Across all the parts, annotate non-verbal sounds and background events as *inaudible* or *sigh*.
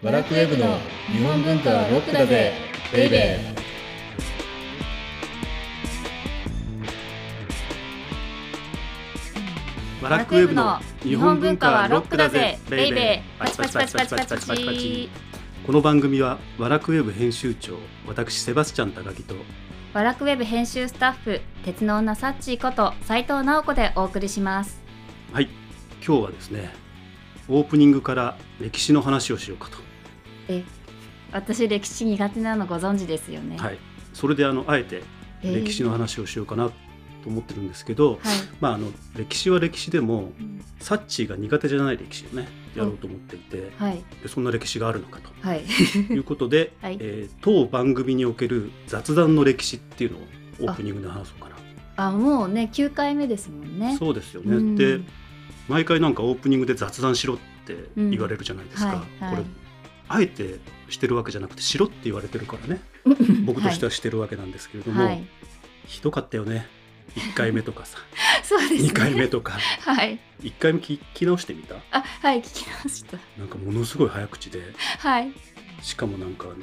バラクウェブの日本文化はロックだぜベイベー。バラックウェブの日本文化はロックだぜベイベー。パチパチパチパチパチパチパチこの番組はワラクウェブ編集長私セバスチャン高木とワラクウェブ編集スタッフ鉄の女サッチーこと斉藤直子でお送りします。はい。今日はですねオープニングから歴史の話をしようかと。え私歴史苦手なのご存知ですよね。はい。それであのあえてえー歴史の話をしようかなと思ってるんですけど、はい。まああの歴史は歴史でもうん。サッチーが苦手じゃない歴史をねやろうと思っていて、はい。でそんな歴史があるのかと。はい。*laughs* *laughs* いうことで、はい。えー当番組における雑談の歴史っていうのをオープニングで話そうかな。あもうね9回目ですもんね。そうですよね、うん。で毎回なんかオープニングで雑談しろって言われるじゃないですか、うん。はいはい。これあえてしてるわけじゃなくてしろって言われてるからね。僕としてはしてるわけなんですけれども、はい、ひどかったよね。1回目とかさ。*laughs* そうですね。2回目とか。はい。1回目聞き直してみた？あはい聞き直した。なんかものすごい早口で。はい。しかもなんかあの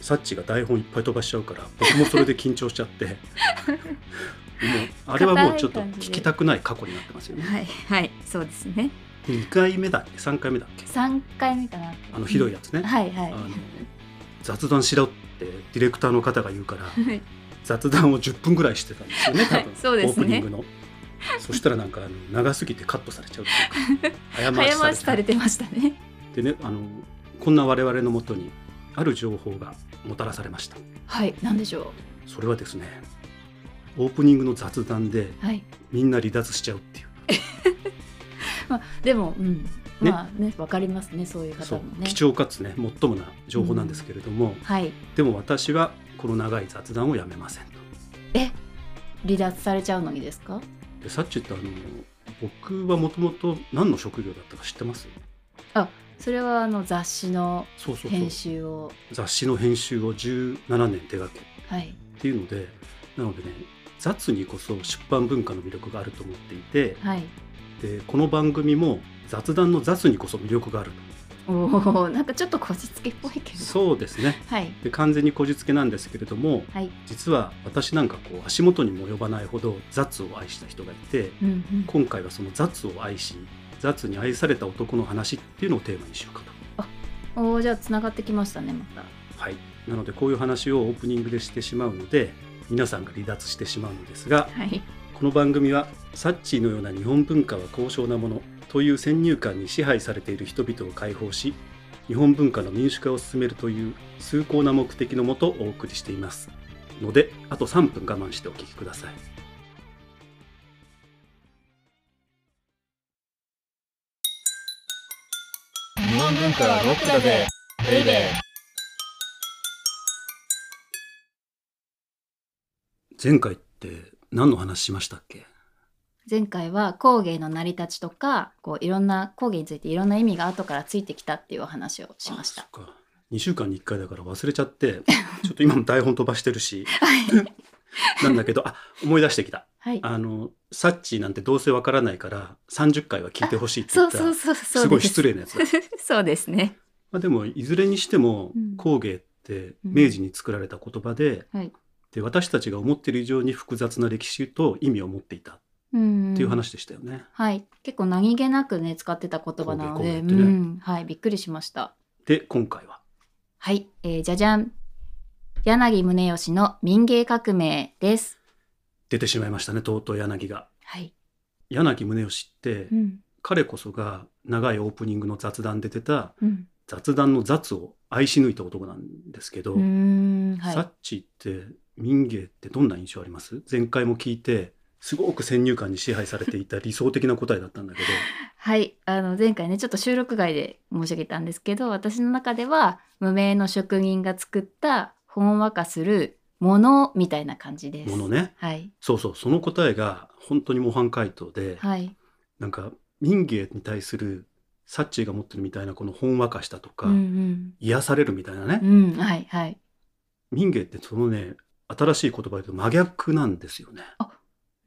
サッチが台本いっぱい飛ばしちゃうから僕もそれで緊張しちゃって。*laughs* もうあれはもうちょっと聞きたくない過去になってますよね。はいはいそうですね2回目だっけ？3回目だっけ？3回目かな。あのひどいやつね、はいはい。あの雑談しろってディレクターの方が言うから *laughs* はい。雑談を10分ぐらいしてたんですよね多分、はいそうですね。オープニングの。そしたらなんかあの長すぎてカットされちゃう。*laughs* っていうか早回しされてました。ねでねあのこんな我々のもとにある情報がもたらされました。はいなんでしょそれはですねオープニングの雑談でうはい。みんな離脱しちゃうっていう *laughs* まあでもうん。まあねわかりますねそういう方もね。貴重かつね最もな情報なんですけれども、はい。でも私はこの長い雑談をやめませんと。え？離脱されちゃうのにですか？でさっき言ったあの僕はもともと何の職業だったか知ってます？それはあの雑誌の編集を。雑誌の編集を17年手掛けはい。っていうのでなのでね雑にこそ出版文化の魅力があると思っていてはいでこの番組も雑談の雑にこそ魅力がある。おおなんかちょっとこじつけっぽいけど。とそうですね。はい。で完全にこじつけなんですけれどもはい。実は私なんかこう足元にも及ばないほど雑を愛した人がいてうんうん。今回はその雑を愛し雑に愛された男の話っていうのをテーマにしようかと。おおじゃあつながってきましたねまた。はい、なのでこういう話をオープニングでしてしまうので皆さんが離脱してしまうのですがはいこの番組はサッチーのような日本文化は高尚なものという先入観に支配されている人々を解放し日本文化の民主化を進めるという崇高な目的のもとお送りしていますのであと3分我慢してお聞きください。日本文化はロックだぜベイベー。前回って何の話しましたっけ？前回は工芸の成り立ちとかこういろんな工芸についていろんな意味が後からついてきたっていうお話をしました。あそっか。2週間に1回だから忘れちゃって *laughs* ちょっと今も台本飛ばしてるしはい。なんだけどあ思い出してきた。はい。あのサッチーなんてどうせわからないから30回は聞いてほしいって言ったそうそうそうそうす。ごい失礼なやつだ、*laughs* そうですね。まあ、でもいずれにしてもうん。工芸って明治に作られた言葉で,、はいで私たちが思ってる以上に複雑な歴史と意味を持っていた。っうん。ていう話でしたよね。はい。結構何気なくね使ってた言葉なので、ねうん。はいびっくりしました。で今回は。はい、えー、じゃじゃん。柳宗悦の民芸革命です。出てしまいましたねとうとう柳が。はい、柳宗悦って、うん。彼こそが長いオープニングの雑談で出たうん、雑談の雑を愛し抜いた男なんですけど、はい。サッチって民芸ってどんな印象あります？前回も聞いてすごく先入観に支配されていた理想的な答えだったんだけど。*laughs* はい、あの前回ねちょっと収録外で申し上げたんですけど私の中では無名の職人が作ったほんわかするものみたいな感じです。ものね？はい。そうそうその答えが本当に模範解答で、はい。なんか民芸に対するサッチーが持ってるみたいなこのほんわかしたとか、うん癒されるみたいなね、うんうんはいはい。民芸ってそのね新しい言葉で真逆なんですよね。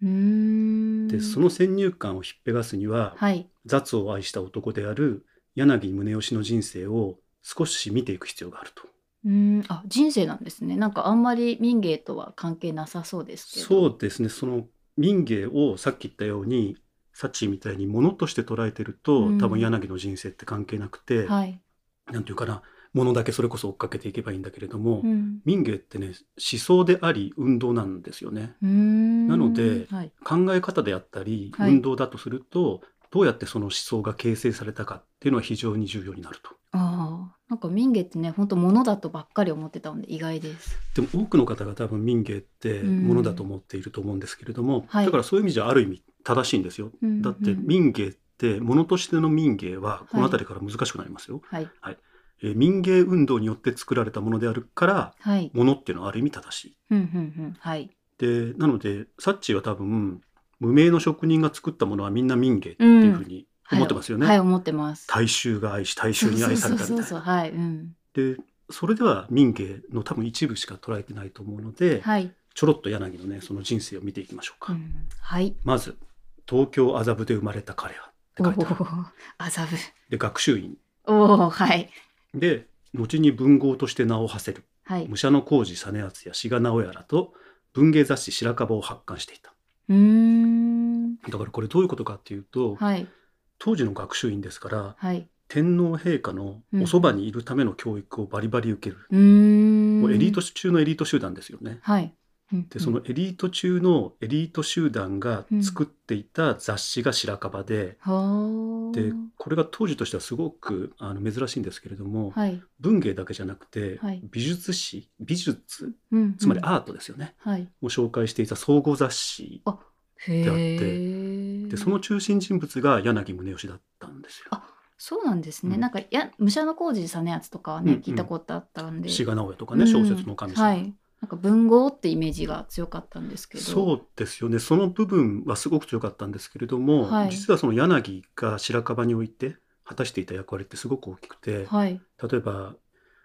でその先入観をひっぺがすには、はい。雑を愛した男である柳宗悦の人生を少し見ていく必要があると。うん。あ人生なんですね。なんかあんまり民芸とは関係なさそうですけど。そうですね。その民芸をさっき言ったようにサッチーみたいにものとして捉えてると、うん。多分柳の人生って関係なくて、はい、なんていうかなものだけそれこそ追っかけていけばいいんだけれども、うん、民芸ってね思想であり運動なんですよね。なのではい、考え方であったりはい。運動だとすると、どうやってその思想が形成されたかっていうのは非常に重要になると。ああ。なんか民芸ってね本当物だとばっかり思ってたので意外です。でも多くの方が多分民芸ってうんものだと思っていると思うんですけれども、はい。だからそういう意味じゃある意味正しいんですよ。うんだってうん民芸ってものとしての民芸はこの辺りから難しくなりますよ。はいえー民芸運動によって作られたものであるからはい。ものっていうのはある意味正しい。うんうんうんはい。でなのでサッチーは多分無名の職人が作ったものはみんな民芸っていうふうに思ってますよね。はい、はい思ってます。大衆が愛し大衆に愛されたみたいな。そうそうそうそうはいうん。でそれでは民芸の多分一部しか捉えてないと思うので、はい、ちょろっと柳のねその人生を見ていきましょうか。うん、はい。まず東京麻布で生まれた彼はってお書いてある。お麻布。で学習院。おおはいで後に文豪として名を馳せる。はい。武者の工事実篤や志賀直哉らと文芸雑誌白樺を発刊していた。うーん。だからこれどういうことかっていうと、はい。当時の学習院ですからはい。天皇陛下のおそばにいるための教育をバリバリ受ける、うーん。もうエリート中のエリート集団ですよね。はい。うんでそのエリート中のエリート集団が作っていた雑誌が白樺で、はあ。でこれが当時としてはすごくあの珍しいんですけれども、はい。文芸だけじゃなくて、はい。美術史美術うんつまりうんアートですよね、はい。を紹介していた総合雑誌へであってえでその中心人物が柳宗悦だったんですよ。あそうなんですね、うん。なんかや武者の工事実篤とかはね、うんうん。聞いたことあったんで。志賀直哉とかね、うん小説の神様、はいなんか文豪ってイメージが強かったんですけど。そうですよね。その部分はすごく強かったんですけれども、はい。実はその柳が白樺において果たしていた役割ってすごく大きくて、はい、例えば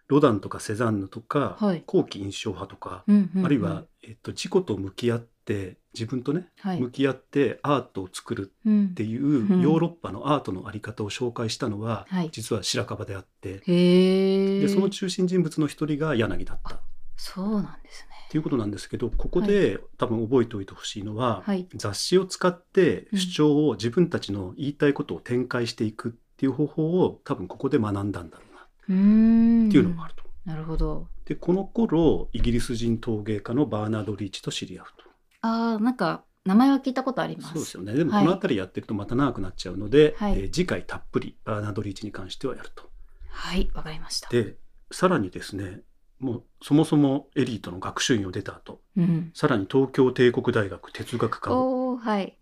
ロダンとかセザンヌとか、はい。後期印象派とか、うんうんうん。あるいは、えっと、自己と向き合って自分とね、はい。向き合ってアートを作るうんっていううんヨーロッパのアートのあり方を紹介したのは、はい。実は白樺であって。でその中心人物の一人が柳だった。っそうなんですね。ていうことなんですけどここで、多分覚えておいてほしいのは、はい。雑誌を使ってうん。主張を自分たちの言いたいことを展開していくっていう方法を多分ここで学んだんだろうな。っていうのがあると。なるほど。でこの頃イギリス人陶芸家のバーナード・リーチと知り合うと。あーなんか名前は聞いたことあります。そうですよね。でもはい。この辺りやってるとまた長くなっちゃうので、はい。えー次回たっぷりバーナード・リーチに関してはやると。はいわかりました。でさらにですねもうそもそもエリートの学習院を出た後うん。さらに東京帝国大学哲学科を。はい。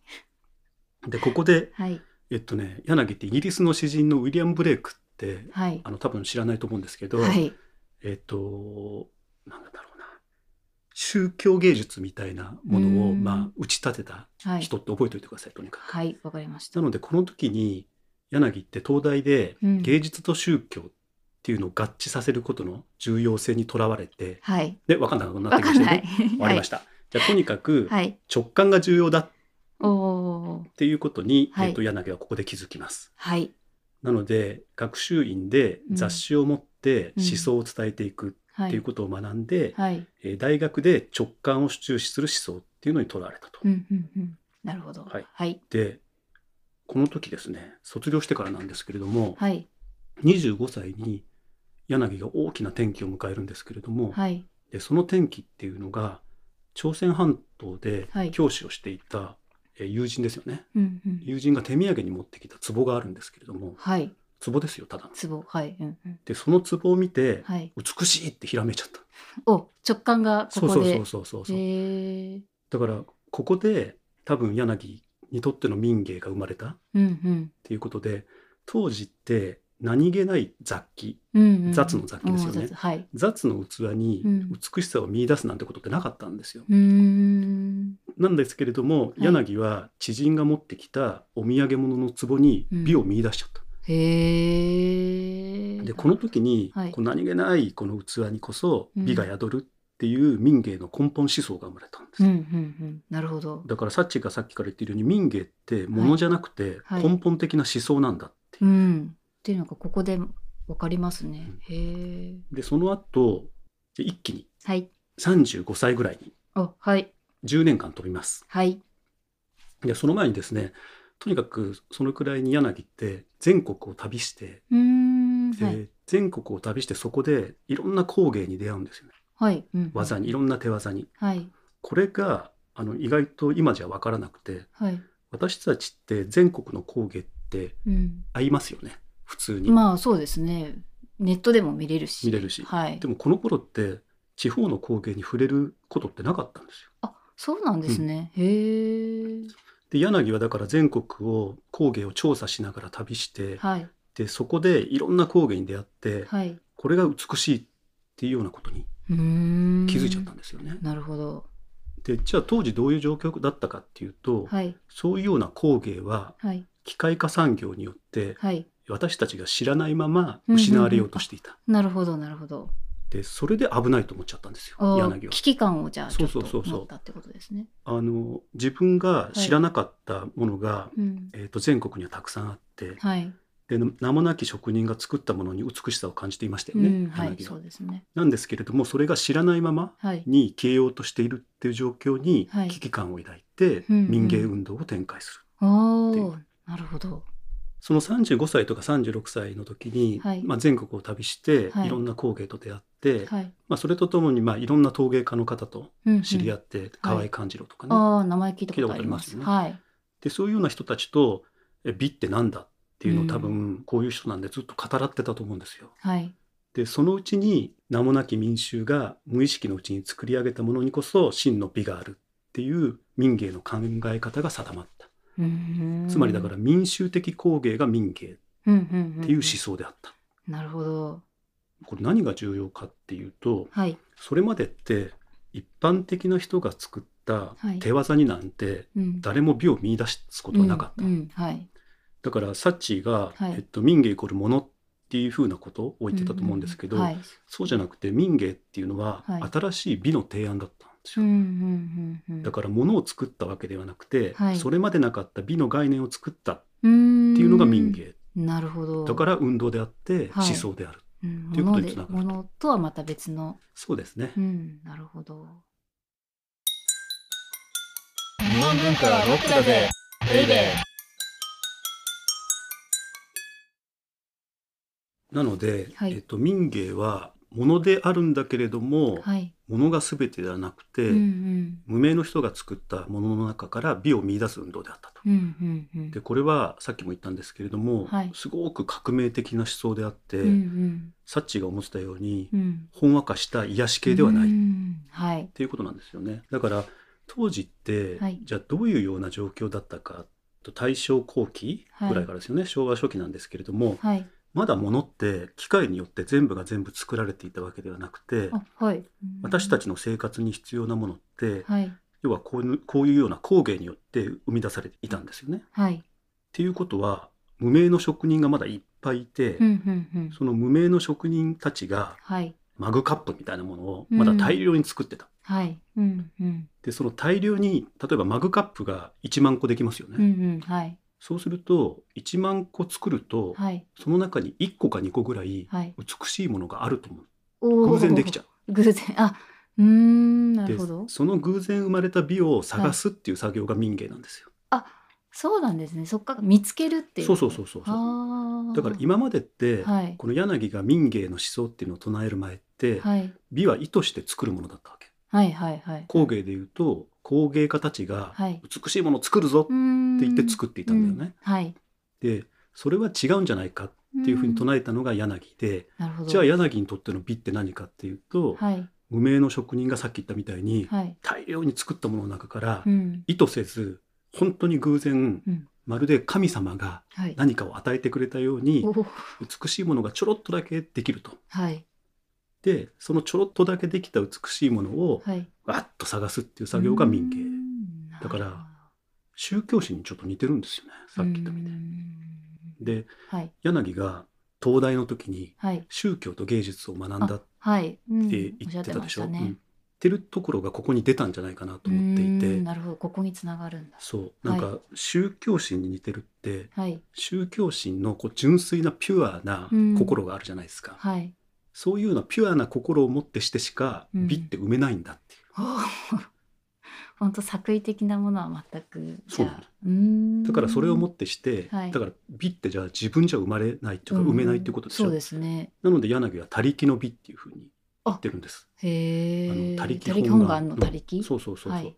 でここではい。えっとね柳ってイギリスの詩人のウィリアム・ブレイクってはい。あの多分知らないと思うんですけど、はい。えっとなんだろうな。宗教芸術みたいなものをうん。まあ打ち立てたはい。人って覚えておいてくださいとにかく。はいわかりました。なのでこの時に柳って東大でうん。芸術と宗教っていうのを合致させることの重要性にとらわれて、はい。で分かんなくなってきましたね。*laughs* 終わりました。じゃあとにかくはい。直感が重要だっていうことに、はい。えっと柳はここで気づきます。はい。なので学習院で雑誌を持ってうん。思想を伝えていくはっていうことを学んで、はい。えー大学で直感を重視する思想っていうのにとらわれたと。うんうんうん。なるほど。はい。はい。でこの時ですね卒業してからなんですけれども、はい。25歳に柳が大きな転機を迎えるんですけれども、はい。でその転機っていうのが朝鮮半島ではい。教師をしていた、えー友人ですよね。うんうん。友人が手土産に持ってきた壺があるんですけれどもはい。壺ですよただの。ツボはいうんうん。でその壺を見て、はい。美しいってひらめいちゃった。お直感がここで。そうそうそうそうそうだからここで多分柳にとっての民芸が生まれたっうん。ていうことで当時って何気ない雑記うんうん。うん雑の雑記ですよね。はい。雑の器にうん。美しさを見出すなんてことってなかったんですよ。うーん。なんですけれども、い。柳は知人が持ってきたお土産物の壺に美を見出しちゃった。へえでこの時に、はい。こう何気ないこの器にこそうん。美が宿るっていう民芸の根本思想が生まれたんです。うんうんうん。なるほど。だからサッチがさっきから言っているように民芸ってものじゃなくてはい。根本的な思想なんだっていう、うんっていうのがここでわかりますね。へえ。でその後で一気にはい。35歳ぐらいにあ、はい。10年間飛びます。はい。でその前にですねとにかくそのくらいに柳って全国を旅してはい。全国を旅してそこでいろんな工芸に出会うんですよねはい。うん。技にいろんな手技に。はい。これがあの意外と今じゃ分からなくてはい。私たちって全国の工芸ってうん。合いますよね普通に。まあそうですね。ネットでも見れるし。見れるしはいで。もこの頃って地方の工芸に触れることってなかったんですよ。あ、そうなんですね。へえ。で柳はだから全国を工芸を調査しながら旅してはい。でそこでいろんな工芸に出会ってはい。これが美しいっていうようなことに。気づいちゃったんですよね。なるほど。でじゃあ当時どういう状況だったかっていうと、はい。そういうような工芸ははい。機械化産業によってはい。私たちが知らないまま失われようとしていた。なるほど、なるほど。でそれで危ないと思っちゃったんですよ柳は。危機感をじゃあちょっとそうそうそうそう持ったってことですね。あの自分が知らなかったものが、うん。えー、と全国にはたくさんあってはい。で名もなき職人が作ったものに美しさを感じていましたよね、うん。はい。柳はそうですね。なんですけれどもそれが知らないままはい。に消えようとしているっていう状況にはい危機感を抱いてうんうん民芸運動を展開する。おおっていう。なるほど。その35歳とか36歳の時に、はいまあ、全国を旅して、はいい、ろんな工芸と出会って、はい。まあ、それとともに、まあ、いろんな陶芸家の方と知り合っって、河合勘次郎とかね、ああ、名前聞いたことあります。聞いたことありはい。でそういうような人たちとえ美ってなんだっていうのをうん多分こういう人なんでずっと語らってたと思うんですよ。はい。でそのうちに名もなき民衆が無意識のうちに作り上げたものにこそ真の美があるっていう民芸の考え方が定まっつまりだから民衆的工芸が民芸っていう思想であった。なるほど。これ何が重要かっていうとはい。それまでって一般的な人が作ったはい手技になんてうん。誰も美を見出すことはなかった。だからサッチーが、はいえっと、民芸イコールものっていうふうなことを言ってたと思うんですけど。そうじゃなくて民芸っていうのははい新しい美の提案だったんですよ。うんうんうんうん。だからものを作ったわけではなくて、はいそれまでなかった美の概念を作ったっっていていうのが民。芸。なるほど。だから運動であってはい思想である。うん、っていうことにつながるものとはまた別の。そうですね。うん、なるほど。日本文化はロックだぜベイベーなので、はいえっと、民芸はものであるんだけれども、はい。ものが全てではなくて、うんうん。無名の人が作ったものの中から美を見出す運動であったと。うんうんうん。でこれはさっきも言ったんですけれども、はいすごく革命的な思想であって、うんうんサッチーが思ってたように、うん。ほんわかした癒し系ではないはい。ていうことなんですよね。だから当時って、はいじゃあどういうような状況だったかと大正後期ぐらいからですよね、昭和初期なんですけれどもはい。まだ物って機械によって全部が全部作られていたわけではなくてあ、はい。私たち。ちの生活に必要なものって、はい。要はこういうこういうような工芸によって生み出されていたんですよね。っはい。ていうことは無名の職人がまだいっぱいいて、うんうんうん。その無名の職人たちがはい。マグカップみたいなものをまだ大量に作ってた。はい。うんうん。でその大量に例えばマグカップが1万個できますよね。うんうん。はい。そうすると1万個作ると、はい。その中に1個か2個ぐらいはい。美しいものがあると思う。おー偶然できちゃう。偶然。あ、うーん、なるでほど。その偶然生まれた美を探すっていう作業が民芸なんですよ。そうなんですね。そっから見つけるっていう。そうそうそうそう。だから今までって、はい。この柳が民芸の思想っていうのを唱える前って、はい。美は意図して作るものだったわけ。はいはいはい。工芸でいうと工芸家たちがはい。美しいものを作るぞって言って作っていたんだよね。うんはい。でそれは違うんじゃないかっていうふうに唱えたのが柳で。じゃあ柳にとっての美って何かっていうと、はい。無名の職人がさっき言ったみたいに、はい。大量に作ったものの中から、うん。意図せず本当に偶然、うんまるで神様がはい。何かを与えてくれたように美しいものがちょろっとだけできると。はい。でそのちょろっとだけできた美しいものをはい。わっと探すっていう作業が民芸。うんだから宗教史にちょっと似てるんですよね。さっき言ったみたいに。うん。ではい。柳が東大の時にはい。宗教と芸術を学んだって言ってたでしょ。おっゃってましたね。うん。てるところがここに出たんじゃないかなと思っていうてんなるほど。ここにつながるんだ。そう。なんか宗教心に似てるってはい。宗教心のこう純粋なピュアな心があるじゃないですか、はいそういうようなピュアな心を持ってしてしかうん。美って埋めないんだっていう、*laughs* 本当作為的なものは全くだ。からそれをもってして、はい。だから美ってじゃあ自分じゃ生まれないっていうかん。埋めないっていうことでしょ、そうですね。なので柳は他力の美っていうふうに言ってるんです。へえ他力他力本願の他力？そうそうそうそう、はい。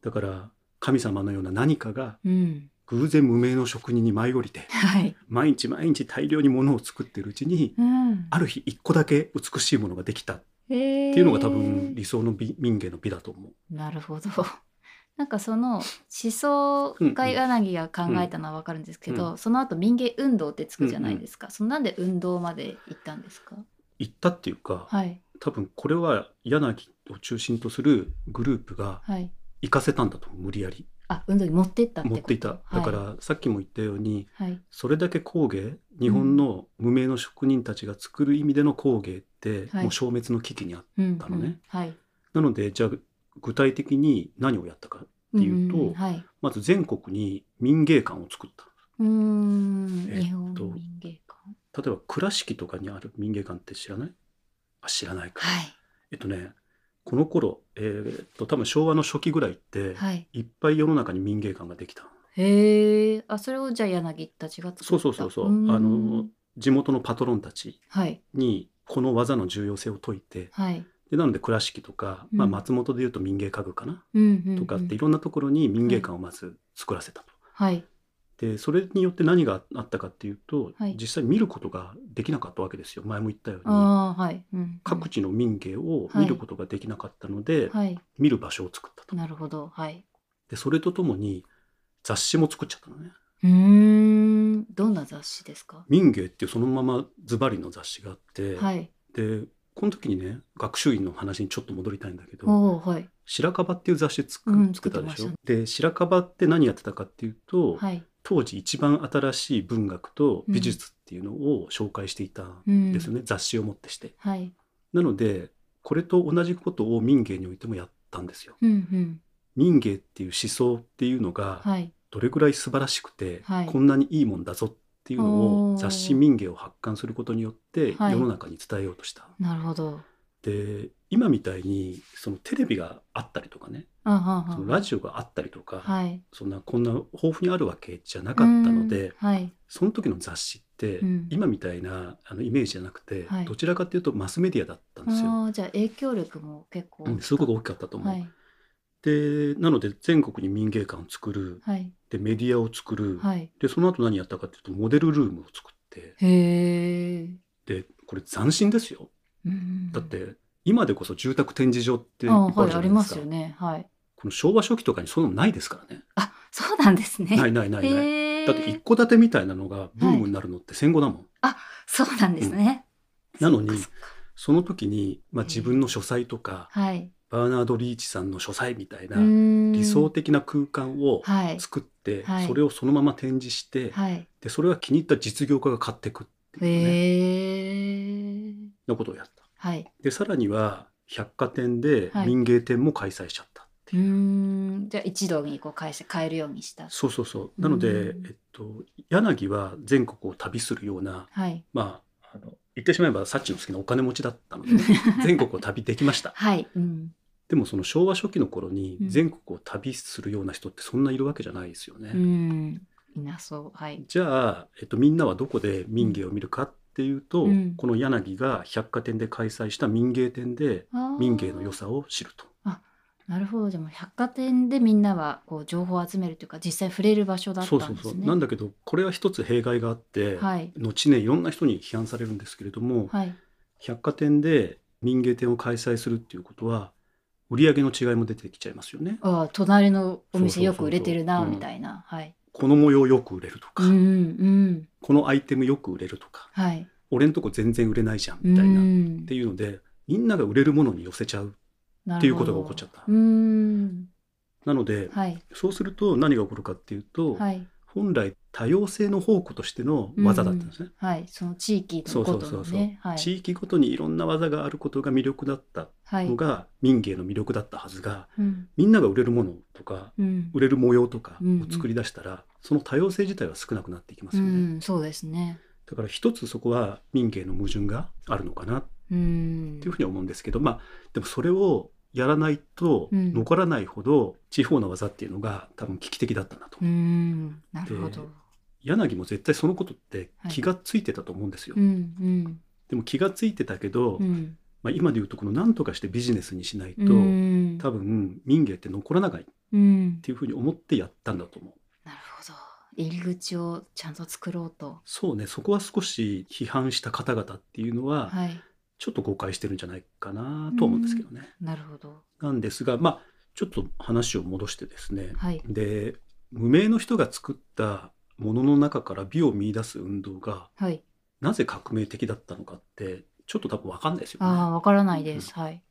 だから神様のような何かがうん偶然無名の職人に舞い降りてはい毎日毎日大量に物を作ってるうちにうんある日一個だけ美しいものができたっていうのが多分理想の美民芸の美だと思う。なるほど。*laughs* なんかその思想が柳が考えたのはわかるんですけど、うその後民芸運動ってつくじゃないですか。そのなんで運動まで行ったんですか？言ったっていうか、はい多分これは柳を中心とするグループがはい。行かせたんだと無理やりあ運動に持ってった。持っていただからさっきも言ったようにはい。それだけ工芸日本の無名の職人たちが作る意味での工芸ってはいもう消滅の危機にあっうん、たのねはい。なのでじゃあ具体的に何をやったかっていうとんんはい。まず全国に民芸館を作ったうーん、えっと日本の民芸館？例えば倉敷とかにある民芸館って知らない？あ知らないか、はい。えっとねこの頃、えーっと多分昭和の初期ぐらいって、はい。い、っぱい世の中に民芸館ができたへえ。あそれをじゃあ柳たちが作った？そうそうそうそうーんあの地元のパトロンたちはいにこの技の重要性を説いてはい。でなので倉敷とか、まあ、うん松本でいうと民芸家具かな、うんうんうんとかっていろんなところに民芸館をまず作らせたと。はい。でそれによって何があったかっていうと、はい実際見ることができなかったわけですよ前も言ったようにはい。うん。各地の民芸を見ることができなかったので、はい。見る場所を作ったと。なるほど。はい。でそれとともに雑誌も作っちゃったのね。うーん。どんな雑誌ですか？民芸っていうそのままズバリの雑誌があって、はい。でこの時にね学習院の話にちょっと戻りたいんだけどはい。白樺っていう雑誌つく、うん作ったでしょ？作ってましで白樺って何やってたかっていうと、はい。当時一番新しい文学と美術っていうのを紹介していたんですよね、雑誌をもってして。はい。なのでこれと同じことを民芸においてもやったんですよ。うんうん。民芸っていう思想っていうのがはい。どれぐらい素晴らしくて、はいこんなにいいもんだぞっていうのを雑誌民芸を発刊することによってはい世の中に伝えようとした。なるほど。で今みたいにそのテレビがあったりとかねそのラジオがあったりとか、はい。そんなこんな豊富にあるわけじゃなかったのでうんはい。その時の雑誌って、うん今みたいなあのイメージじゃなくて、はいどちらかというとマスメディアだったんですよ。じゃあ影響力も結構。うん、すごく大きかったと思う。はい。でなので全国に民芸館を作るはい。でメディアを作る、はい。でその後何やったかっていうとモデルルームを作って。でこれ斬新ですよ。うんだって今でこそ住宅展示場っていっあぱいありまじゃないですか。すよね。はい。この昭和初期とかにそういうのないですからね。あそうなんですね。ないないないない。だって一戸建てみたいなのがブームになるのって戦後だもん。そうなんですね。なのにその時に、まあ、自分の書斎とかはい。バーナード・リーチさんの書斎みたいな理理想的な空間をはい。作って、はいそれをそのまま展示して、はい。でそれは気に入った実業家が買っていくっていうね、へえ。のことをやった。はい。でさらには百貨店ではい民芸店も開催しちゃったってういう。ーん。じゃあ一度にこう返して買えるようにした。そうそうそうなので、うんえっと、柳は全国を旅するようなはい。まああの言ってしまえばサッチの好きなお金持ちだったので *laughs* 全国を旅できましたはい。うん。でもその昭和初期の頃にうん全国を旅するような人ってそんないるわけじゃないですよね、うん。いなそう。はい。じゃあ、えっと、みんなはどこで民芸を見るかっていうと、うんこの柳が百貨店で開催した民芸店で民芸の良さを知ると。なるほど。じゃあもう百貨店でみんなはこう情報を集めるというか実際触れる場所だったそうんですね。そうそうなんだけどこれは一つ弊害があって、はい。後ねいろんな人に批判されるんですけれども、はい。百貨店で民芸店を開催するっていうことは売上の違いも出てきちゃいますよね。ああ、隣のおそうそうそうそう店よく売れてるな、うんみたいな。はい。この模様よく売れるとか、うんうん。このアイテムよく売れるとかはい。俺んとこ全然売れないじゃんうみたいな、っんていうのでみんなが売れるものに寄せちゃうっていうことが起こっちゃった。なので、はい。そうすると何が起こるかっていうと、はい。本来多様性の宝庫としての技だったんですね。はい、その地域のことのね。はい。地域ごとにいろんな技があることが魅力だったはいの。が民芸の魅力だったはずがうん。みんなが売れるものとかうん。売れる模様とかうんを作り出したら、その多様性自体は少なくなっていきますうよね。ん、そうですね。だから一つそこは民芸の矛盾があるのかなっうんていうふうに思うんですけど、まあでもそれをやらないとうん残らないほど地方の技っていうのが多分危機的だったなと。うん、なるほでど。柳も絶対そのことってはい気がついてたと思うんですよ。うん、うん、でも気がついてたけど、うん。まあ、今で言うとこの何とかしてビジネスにしないと、うん、多分民芸って残らないっうん。ていうふうに思ってやったんだと思う。なるほど。入り口をちゃんと作ろうと。そうねそこは少し批判した方々っていうのははい。ちょっと誤解してるんじゃないかなと思うんですけどね。なるほど。なんですがまあちょっと話を戻してですね、はい。で無名の人が作ったものの中から美を見出す運動がはい。なぜ革命的だったのかってちょっと多分分かんないですよああ、ね。わからないです。はい。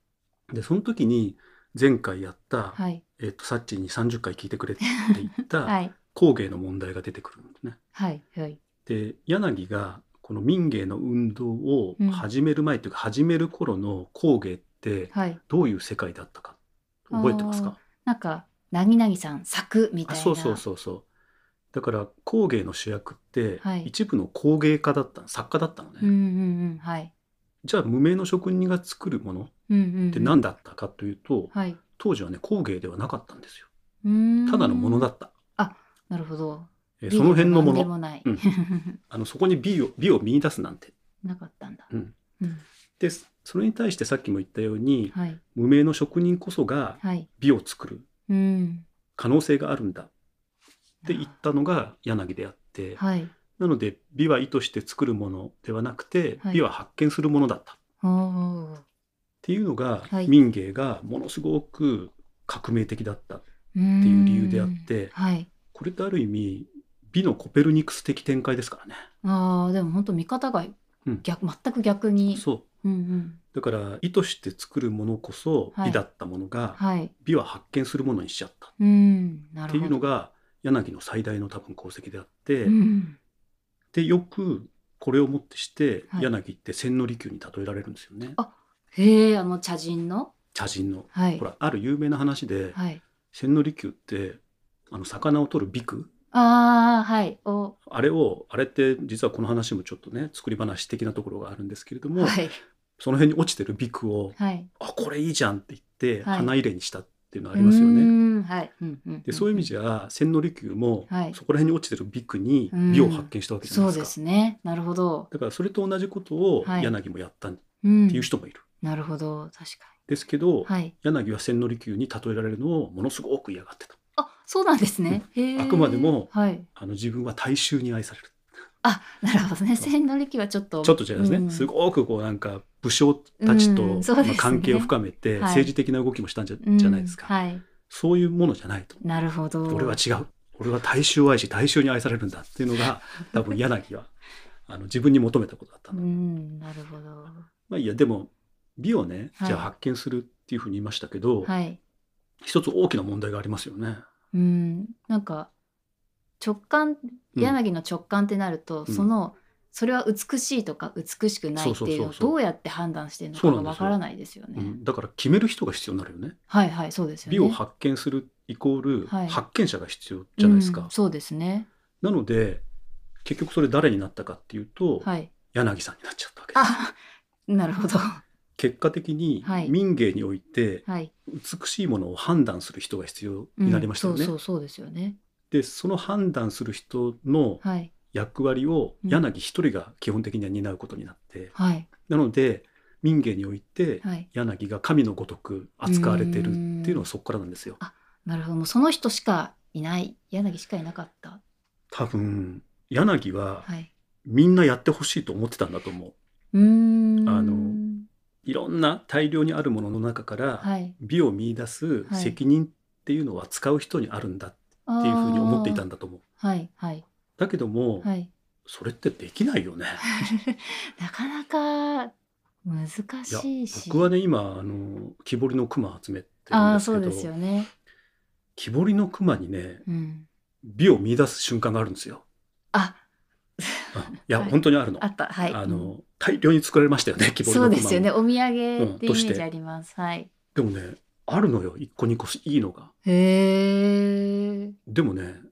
でその時に前回やった、はい。えっとサッチーに30回聞いてくれって言った、*laughs* はい。工芸の問題が出てくるんですね。はい。はい。で柳がこの民芸の運動をうん始める前というか、始める頃の工芸ってはい。どういう世界だったか覚えてますか？なんか、なぎなぎさん、咲くみたいな。あそうそうそうそうだから工芸の主役ってはい一部の工芸家だった作家だったのね、うんうんうん。はい。じゃあ無名の職人が作るものうんうん、うん。って何だったかというと、はい。当時はね工芸ではなかったんですようーんただのものだった、なるほど。えその辺のものも *laughs* あのそこに美を美を見出すなんてなかったんだ。うんうん。でそれに対してさっきも言ったようにはい。無名の職人こそがはい。美を作るうん。可能性があるんだって言ったのが柳であって、はい。なので美は意図して作るものではなくて、はい美は発見するものだったっていうのが、はい民芸がものすごく革命的だったっ。ていう理由であってはい。これってある意味美のコペルニクス的展開ですからね。ああ、でも本当見方がうん逆、全く逆に。そううんうん。だから意図して作るものこそはい美だったものが、はい。美は発見するものにしちゃったっ。ていうのが柳の最大の多分功績であって、うん。でよくこれをもってして、はい柳って千利休に例えられるんですよね。あへえ、あの茶人の？茶人の。はいほ。らある有名な話で、はい。千利休ってあの魚を取るビク？ああ、はい。お。あれをあれって実はこの話もちょっとね作り話的なところがあるんですけれども、はい。その辺に落ちてるビクをはい。「あこれいいじゃん」って言ってはい花入れにしたっていうのがありますよね。うーんはい。うんうんんでそういう意味じゃ千利休も、はいそこら辺に落ちてるビクにうん美を発見したわけじゃなそでいうですか。すね。なるほど。だからそれと同じことをはい柳もやったってうん。いう人もいる。なるほど。確かですけど。柳は千利休に例えられるのをものすごく嫌がってた。あ、そうなんですね。あくまでもはい。あの自分は大衆に愛される。あ、なるほどね。千利休はちょっと。ちょっと違いますね、うんすごくこうなんか武将たちと関係を深めてはい政治的な動きもしたんじゃ,、うんじゃないですか、はい。そういうものじゃないと、なるほど。俺は違う。俺は大衆を愛し大衆に愛されるんだっていうのが *laughs* 多分柳はあの自分に求めたことだったんうだ、ん、なるほど。まあいいやでも美をねはい。じゃあ発見するっていうふうに言いましたけど、はい。一つ大きな問題がありますよね。うん、なんか直感、うん。柳の直感ってなると、うん。そのそれは美しいとか美しくないっていうのをどうやって判断してるのかわからないですよね。うんだから決める人が必要になるよねはいはいそうですよね。美を発見するイコールはい発見者が必要じゃないですか、うんそうですね。なので結局それ誰になったかっていうと、はい。柳さんになっちゃったわけですあ、なるほど。結果的にはい民芸においてはい。美しいものを判断する人が必要になりましたよね。うんそうそうそうですよね。でその判断する人のはい役割をうん柳一人が基本的には担うことになって、はいなので民芸においてはい。柳が神のごとく扱われてるっていうのはそこからなんですよ。なるほど。もうその人しかいない。柳しかいなかった。多分柳ははい。みんなやってほしいと思ってたんだと思う。うーん。あのいろんな大量にあるものの中からはい。美を見出すはい責任っていうのは使う人にあるんだっていうふうに思っていたんだと思う。あーはいはいだけども、はい。それってできないよね。*laughs* なかなか難しいし。僕はね今あの木彫りの熊集めてるああ、んですけどそうですよね。木彫りの熊にねうん。美を見出す瞬間があるんですよ。あ。あいや、*laughs* はい。本当にあるの。あった。はい。あの大量に作られましたよね木彫りの熊。そうですよね。お土産ってイメうんとしてージあります、はい。でもねあるのよ。一個二個いいのが。へえでもね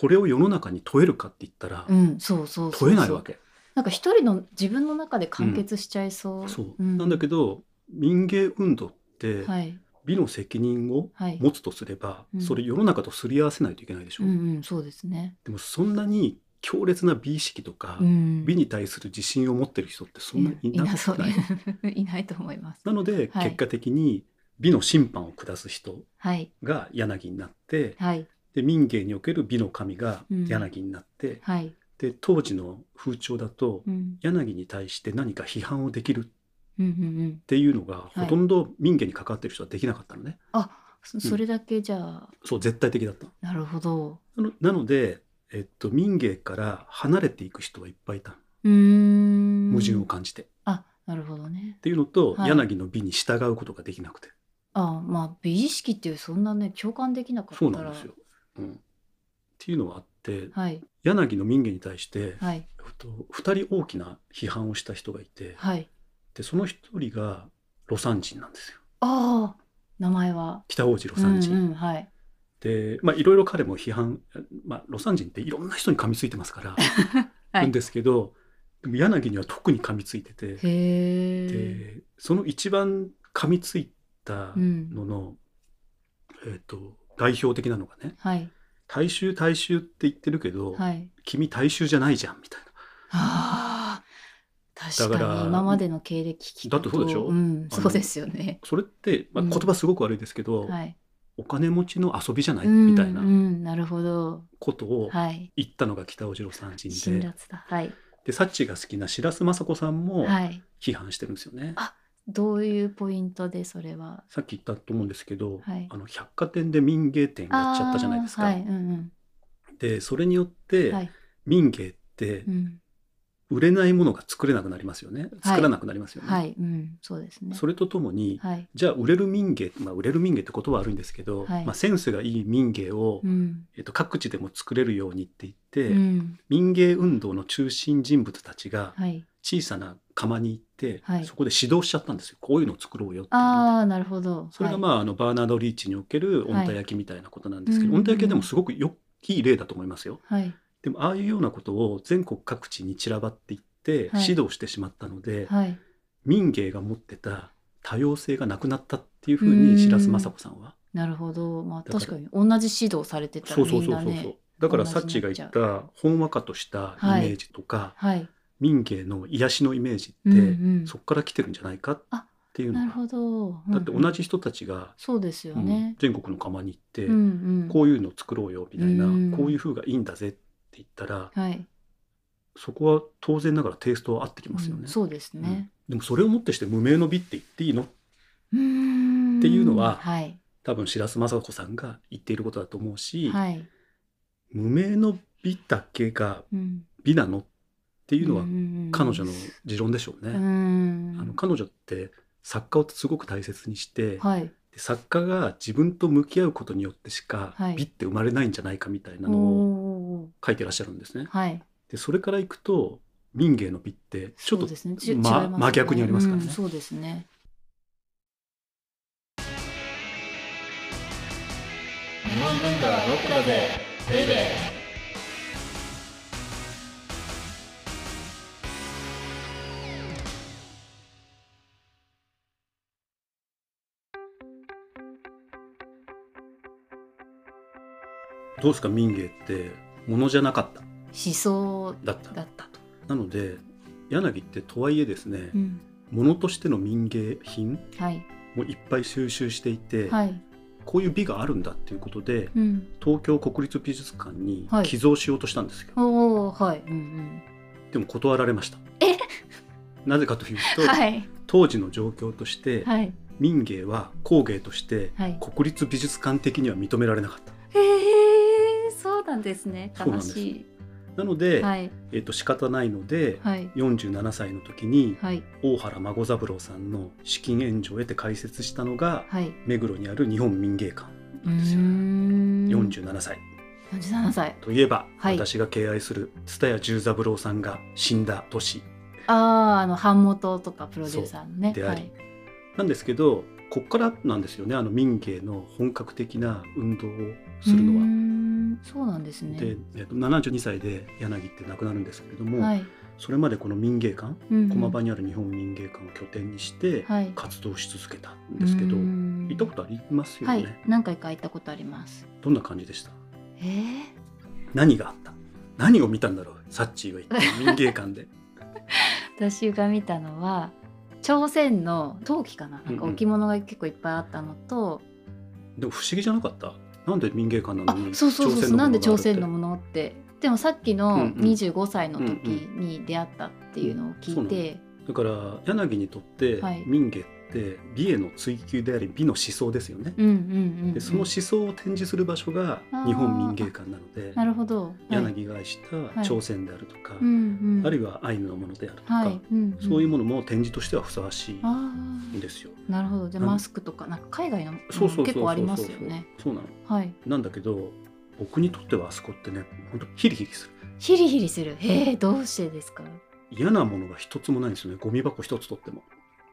これを世の中に問えるかって言ったら、うんそうそうそうそう。問えないわけ。なんか一人の自分の中で完結しちゃいそう、そう、ん。なんだけど民芸運動ってはい。美の責任をはい。持つとすれば、うん。それ世の中とすり合わせないといけないでしょ、う。んうんそうですね。でもそんなに強烈な美意識とか、うん。美に対する自信を持ってる人ってそんなにいなくい？ない *laughs* いないと思います。なので、はい。結果的に美の審判を下す人はい。が柳になってはいで民芸における美の神がうん。柳になって、はい、で当時の風潮だと、うん、柳に対して何か批判をできるっうんうんうん。ていうのが、い。ほとんど民芸に関わってる人はできなかったのね。あそそれだけじゃあ、そう絶対的だったなるほど。なので、えっと、民芸から離れていく人はいっぱいいた矛盾を感じて、っあなるほどね。ていうのと、はい。柳の美に従うことができなくて。あまあ美意識っていうそんなね共感できなかったらそうなんですよ、うん、っていうのがあってはい。柳の民芸に対して、はい。えっと、2人大きな批判をした人がいてはい。でその1人が魯山人なんですよ。ああ名前は。北大路魯山人、うんうん、はい。でまあいろいろ彼も批判、まあ、魯山人っていろんな人に噛みついてますから、*laughs* はい。んですけどでも柳には特に噛みついててでその一番噛みついたうん。のの、えっと代表的なのがねはい「大衆大衆って言ってるけど、はい。君大衆じゃないじゃん」みたいな。ああ確かだからに今までの経歴聞くとだってそうでしょ？うん、そうですよね。それって、まあ、うん。言葉すごく悪いですけど、はい。お金持ちの遊びじゃない、うんみたいな。うん、なるほど。ことをはい。言ったのが北大路魯山人で,、辛辣だ。はい。でサッチが好きな白洲雅子さんもはい。批判してるんですよね。あどういうポイントでそれは？さっき言ったと思うんですけど、はい。あの百貨店で民芸店やっちゃったじゃないですか。はい。うんでそれによって、民芸ってうん。売れないものが作れなくなりますよね。作らなくなりますよね。はい。うん。そうですね。それとともに、はい。じゃあ売れる民芸、まあ、売れる民芸ってことは悪いんですけど、はい。まあ、センスがいい民芸を、うん。えっと、各地でも作れるようにって言って、うん。民芸運動の中心人物たちがはい。小さな窯にはい。そこで指導しちゃったんですよ。こういうのを作ろうよってああなるほど。それがまあ,、あのバーナード・リーチにおける温帯焼きみたいなことなんですけど、はい温帯焼きはでもすごくよいい例だと思いますよ。はい、はいでもああいうようなことを全国各地に散らばっていってはい。指導してしまったので、はい。民芸が持ってた多様性がなくなったっていうふうに白洲雅子さんは。なるほど。まあ確かに。同じ指導されてたらそうそうみんなそうそうそうね。だからサッチが言ったほんわかとしたイメージとか、はい民芸の癒しのイメージって、うんうん。そこから来てるんじゃないかっていうのが。なるほど。だって同じじ人たちが、そうですようんね、全国の窯に行って、うんうん。こういうの作ろうよみたいな、うん。こういう風がいいんだぜって言ったら、はい、そこは当然ながらテイストは合ってきますよね。うんそうですね、でもそれをもってして無名の美って言っていいの？っていうのははい多分白洲雅子さん。が言っていることだと思うし、はい、無名の美だけがうん、美なのっていうのはん彼女の持論でしょううね。ん。あの彼女って作家をすごく大切にして、はい。で作家が自分と向き合うことによってしかはい。美って生まれないんじゃないかみたいなのを書いてらっしゃるんですね。はい。でそれからいくと民芸の美ってちょっとね。まね。真逆にありますからね。うんそうですね。日本文化はロックだぜベイ。ベーどうですか民芸ってものじゃなかった。思想だった。だったと、なので柳ってとはいえですね、うん、ものとしての民芸品はい。もいっぱい収集していて、はい、こういう美があるんだっていうことでうん、東京国立美術館にはい。寄贈しようとしたんですよ、おおはい、うんでも断られました。え？なぜかというと、うん、はい。当時の状況として、はい。民芸は工芸としてはい。国立美術館的には認められなかったなんですね。そうなんです。悲しい。なので、はい。えっと仕方ないので、はい。47歳の時にはい。大原孫三郎さんの資金援助を得て開設したのがはい。目黒にある日本民芸館ですよ、ん。47歳。47歳。といえば、はい。私が敬愛する蔦屋十三郎さんが死んだ年。あああの版元とかプロデューサーのね。であり。はい。なんですけどこっからなんですよね。あの民芸の本格的な運動をするのは。んそうなんですね。で、えっと、72歳で柳って亡くなるんですけれども、はい。それまでこの民芸館うんうん。駒場にある日本民芸館を拠点にしてはい。活動し続けたんですけど、うーん。行ったことありますよね、はい。何回か行ったことあります。どんな感じでした？えー、何があった？何を見たんだろう？サッチーは行って *laughs* 民芸館で。私が見たのは朝鮮の陶器かな？なんかうんうん。置物が結構いっぱいあったのと、でも不思議じゃなかった？なんで民芸館なあのにそうそうそうそう。なんで朝鮮のもものって。でもさっきうんのうん。25歳の時に出会ったっていうのを聞いて、だから柳にとってはい。民芸って美への追求であり美の思想ですよね、うんうんうんうん。でその思想を展示する場所が日本民芸館なのでなるほど、はい。柳が愛した朝鮮であるとか、うんうん、あるいはアイヌのものであるとか、はい、うんそういうものも展示としてはふさわしいあんですよ。あなるほど。じゃあマスクとかなんか海外の結構ありますよね。そうなの。はい。なんだけど僕にとってはあそこってね本当ヒリヒリする。ヒリヒリする。へえどうしてですか？嫌なものが一つもないんですよね。ゴミ箱一つ取っても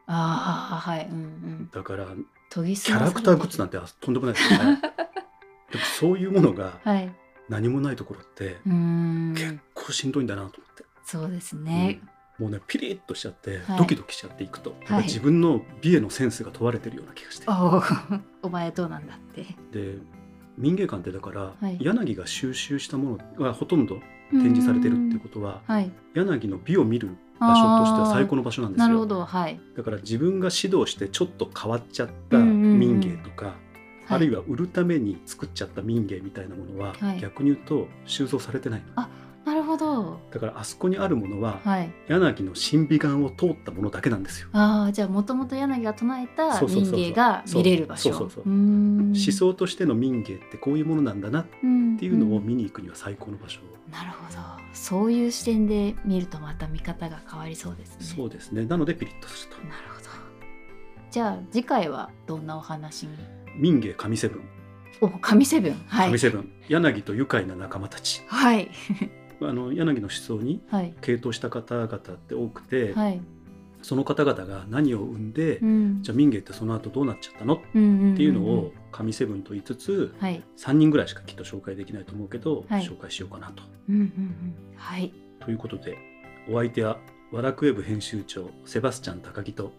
ああはい。うんうん。だから研ぎキャラクターグッズなんててあとんでもないですよね。*laughs* でもそういうものがはい。何もないところってうーん。結構しんどいんだなと思って、そうですね、もうねピリッとしちゃってはい。ドキドキしちゃっていくと、自分の美へのセンスが問われてるような気がして、おお *laughs* お前どうなんだって。で民芸館ってだから、はい。柳が収集したものがほとんど展示されてるっていうことはとはい。柳の美を見る場所としては最高の場所なんですよ。なるほど。はい。だから自分が指導してちょっと変わっちゃった民芸とか、はい。あるいは売るために作っちゃった民芸みたいなものは、はい。逆に言うと収蔵されてないの。なるほど。だからあそこにあるものは、はい。柳の審美眼を通ったものだけなんですよ。ああじゃあもともと柳が唱えた民芸が見れる場所。そうそうそう思想としての民芸ってこういうものなんだなっっていうのを見に行くには最高の場所、なるほど。そういう視点で見るとまた見方が変わりそうですね。そうですね。なのでピリッとすると。なるほど。じゃあ次回はどんなお話に？民芸神セブン。お神セブン。はい。神セブン、柳と愉快な仲間たち。はい。*laughs* あの柳の思想にはい。傾倒した方々って多くて、はい。その方々が何を生んで、うん。じゃあ民芸ってその後どうなっちゃったの？っうんうんうん。ていうのを神セブンと言いつつ、はい。3人ぐらいしかきっと紹介できないと思うけど、はい。紹介しようかなと。うんうんうん。はい。ということでお相手はワラクウェブ編集長セバスチャン高木と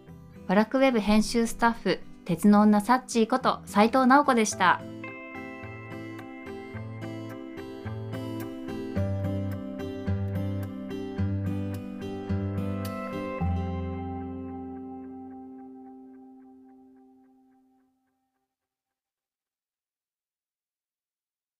ワラクウェブ編集スタッフ鉄の女サッチーこと斉藤直子でした